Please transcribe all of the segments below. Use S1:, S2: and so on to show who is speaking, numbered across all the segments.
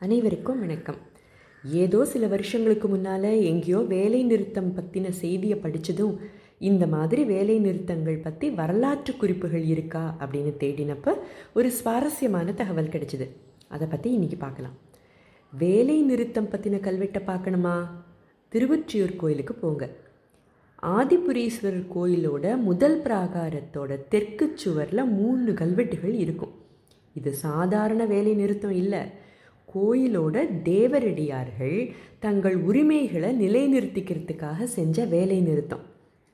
S1: அனைவருக்கும் வணக்கம். ஏதோ சில வருஷங்களுக்கு முன்னால் எங்கேயோ வேலை நிறுத்தம் பற்றின செய்தியை படித்ததும் இந்த மாதிரி வேலை நிறுத்தங்கள் பற்றி வரலாற்று குறிப்புகள் இருக்கா அப்படின்னு தேடினப்ப ஒரு சுவாரஸ்யமான தகவல் கிடைச்சிது. அதை பற்றி இன்றைக்கி பார்க்கலாம். வேலை நிறுத்தம் பற்றின கல்வெட்டை பார்க்கணுமா? திருவொற்றியூர் கோயிலுக்கு போங்க. ஆதிபுரீஸ்வரர் கோயிலோட முதல் பிராகாரத்தோட தெற்கு சுவரில் மூணு கல்வெட்டுகள் இருக்கும். இது சாதாரண வேலை நிறுத்தம் இல்லை. கோயிலோட தேவரடியார்கள் தங்கள் உரிமைகளை நிலைநிறுத்திக்கிறதுக்காக செஞ்ச வேலை நிறுத்தம்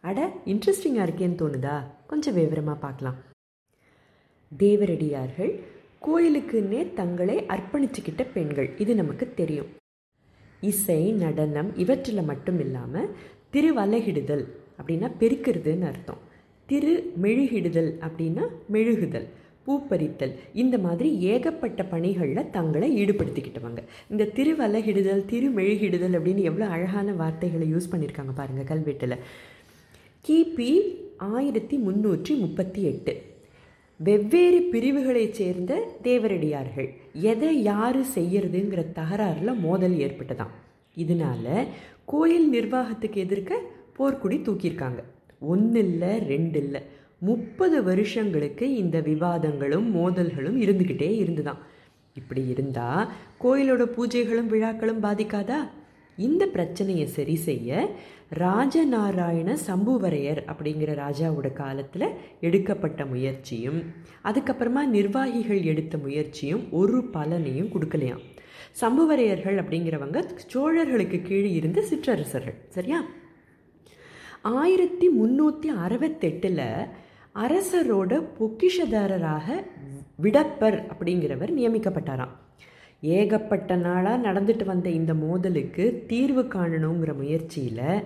S1: அட இன்ட்ரெஸ்டிங்காக இருக்கேன்னு தோணுதா? கொஞ்சம் விவரமாக பார்க்கலாம். தேவரடியார்கள் கோயிலுக்குன்னே தங்களை அர்ப்பணிச்சுக்கிட்ட பெண்கள். இது நமக்கு தெரியும். இசை நடனம் இவற்றில் மட்டும் இல்லாமல் திருவலகிடுதல் அப்படின்னா பெருக்கிறதுன்னு அர்த்தம். திரு மெழுகிடுதல் அப்படின்னா மெழுகுதல். பூப்பறித்தல். இந்த மாதிரி ஏகப்பட்ட பணிகளில் தங்களை ஈடுபடுத்திக்கிட்டவங்க. இந்த திருவலகிடுதல் திருமெழுகிடுதல் அப்படின்னு எவ்வளோ அழகான வார்த்தைகளை யூஸ் பண்ணியிருக்காங்க பாருங்கள் கல்வெட்டில். கிபி ஆயிரத்தி முந்நூற்றி முப்பத்தி எட்டு. வெவ்வேறு பிரிவுகளைச் சேர்ந்த தேவரடியார்கள். எதை யார் செய்யறதுங்கிற தகராறில் மோதல் ஏற்பட்டதாம். இதனால கோயில் நிர்வாகத்துக்கு எதிர்க்க போர்க்குடி தூக்கியிருக்காங்க. ஒன்று இல்லை ரெண்டு இல்லை முப்பது வருஷங்களுக்கு இந்த விவாதங்களும் மோதல்களும் இருந்துக்கிட்டே இருந்துதான். இப்படி இருந்தால் கோயிலோட பூஜைகளும் விழாக்களும் பாதிக்காதா? இந்த பிரச்சனையை சரி செய்ய ராஜநாராயண சம்புவரையர் அப்படிங்கிற ராஜாவோட காலத்தில் எடுக்கப்பட்ட முயற்சியும் அதுக்கப்புறமா நிர்வாகிகள் எடுத்த முயற்சியும் ஒரு பலனையும் கொடுக்கலையாம். சம்புவரையர்கள் அப்படிங்கிறவங்க சோழர்களுக்கு கீழே இருந்த சிற்றரசர்கள் சரியா? ஆயிரத்தி முந்நூற்றி அறுபத்தெட்டில் அரசரோட பொக்கிஷதாரராக விடப்பர் அப்படிங்கிறவர் நியமிக்கப்பட்டாராம். ஏகப்பட்ட நாளாக நடந்துட்டு வந்த இந்த மோதலுக்கு தீர்வு காணணுங்கிற முயற்சியில்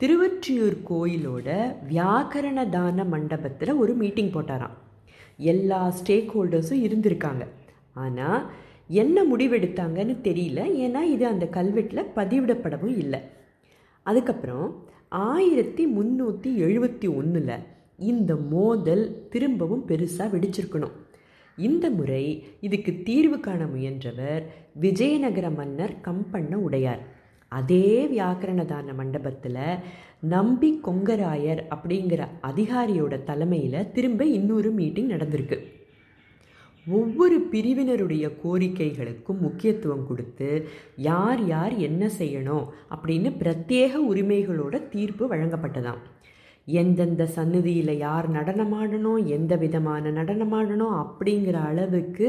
S1: திருவொற்றியூர் கோயிலோட வியாக்கரண தான மண்டபத்தில் ஒரு மீட்டிங் போட்டாராம். எல்லா ஸ்டேக் ஹோல்டர்ஸும் இருந்திருக்காங்க. ஆனால் என்ன முடிவெடுத்தாங்கன்னு தெரியல. ஏன்னா இது அந்த கல்வெட்டில் பதிவிடப்படவும் இல்லை. அதுக்கப்புறம் ஆயிரத்தி முந்நூற்றி எழுபத்தி ஒன்றில் இந்த மோதல் திரும்பவும் பெருசாக வெடிச்சிருக்கணும். இந்த முறை இதுக்கு தீர்வு காண முயன்றவர் விஜயநகர மன்னர் கம்பண்ண உடையார். அதே வியாக்கரணதான மண்டபத்தில் நம்பி கொங்கராயர் அப்படிங்கிற அதிகாரியோட தலைமையில் திரும்ப இன்னொரு மீட்டிங் நடந்திருக்கு. ஒவ்வொரு பிரிவினருடைய கோரிக்கைகளுக்கும் முக்கியத்துவம் கொடுத்து யார் யார் என்ன செய்யணும் அப்படின்னு பிரத்யேக உரிமைகளோட தீர்ப்பு வழங்கப்பட்டதாம். எந்தெந்த சந்நிதியில் யார் நடனமாடணும் எந்த விதமான நடனமாடணும் அப்படிங்கிற அளவுக்கு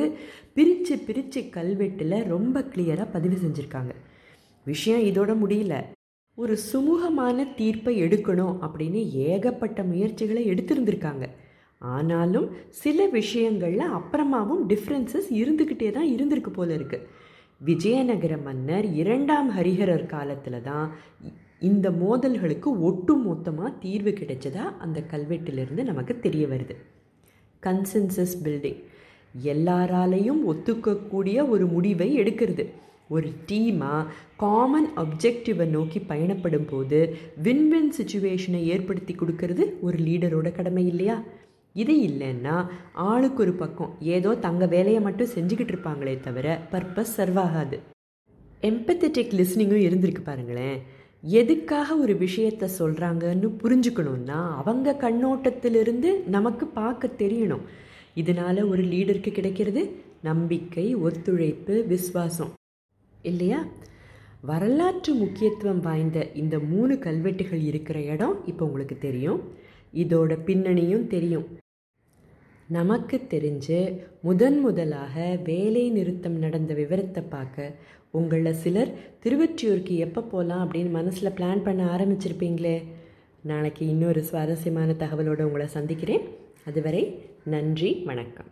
S1: பிரித்து பிரித்து கல்வெட்டில் ரொம்ப கிளியராக பதிவு செஞ்சுருக்காங்க. விஷயம் இதோட முடியல. ஒரு சுமூகமான தீர்ப்பை எடுக்கணும் அப்படின்னு ஏகப்பட்ட முயற்சிகளை எடுத்திருந்திருக்காங்க. ஆனாலும் சில விஷயங்களில் அப்புறமாவும் டிஃப்ரென்சஸ் இருந்துக்கிட்டே தான் இருந்திருக்கு போல இருக்குது விஜயநகர மன்னர் இரண்டாம் ஹரிஹரர் காலத்தில் தான் இந்த மோதல்களுக்கு ஒட்டு மொத்தமாக தீர்வு கிடைச்சதா அந்த கல்வெட்டிலிருந்து நமக்கு தெரிய வருது. கன்சென்சஸ் பில்டிங் எல்லாராலையும் ஒத்துக்கக்கூடிய ஒரு முடிவை எடுக்கிறது. ஒரு டீமாக காமன் அப்ஜெக்டிவை நோக்கி பயணப்படும் போது வின் வின் சுச்சுவேஷனை ஏற்படுத்தி கொடுக்கறது ஒரு லீடரோட கடமை இல்லையா? இது இல்லைன்னா ஆளுக்கு ஒரு பக்கம் ஏதோ தங்க வேலையை மட்டும் செஞ்சுக்கிட்டு இருப்பாங்களே தவிர பர்பஸ் சர்வ் ஆகாது. எம்பத்தட்டிக் லிஸ்னிங்கும் இருந்திருக்கு பாருங்களேன். எதுக்காக ஒரு விஷயத்த சொல்கிறாங்கன்னு புரிஞ்சுக்கணுன்னா அவங்க கண்ணோட்டத்திலிருந்து நமக்கு பார்க்க தெரியணும். இதனால் ஒரு லீடருக்கு கிடைக்கிறது நம்பிக்கை ஒத்துழைப்பு விஸ்வாசம் இல்லையா? வரலாற்று முக்கியத்துவம் வாய்ந்த இந்த மூணு கல்வெட்டுகள் இருக்கிற இடம் இப்போ உங்களுக்கு தெரியும். இதோட பின்னணியும் தெரியும். நமக்கு தெரிஞ்சு முதன் முதலாக வேலை நிறுத்தம் நடந்த விவரத்தை பார்க்க உங்களில் சிலர் திருவொற்றியூருக்கு எப்போ போகலாம் அப்படின்னு மனசில் பிளான் பண்ண ஆரம்பிச்சிருப்பீங்களே? நாளைக்கு இன்னொரு சுவாரஸ்யமான தகவலோடு உங்களை சந்திக்கிறேன். அதுவரை நன்றி வணக்கம்.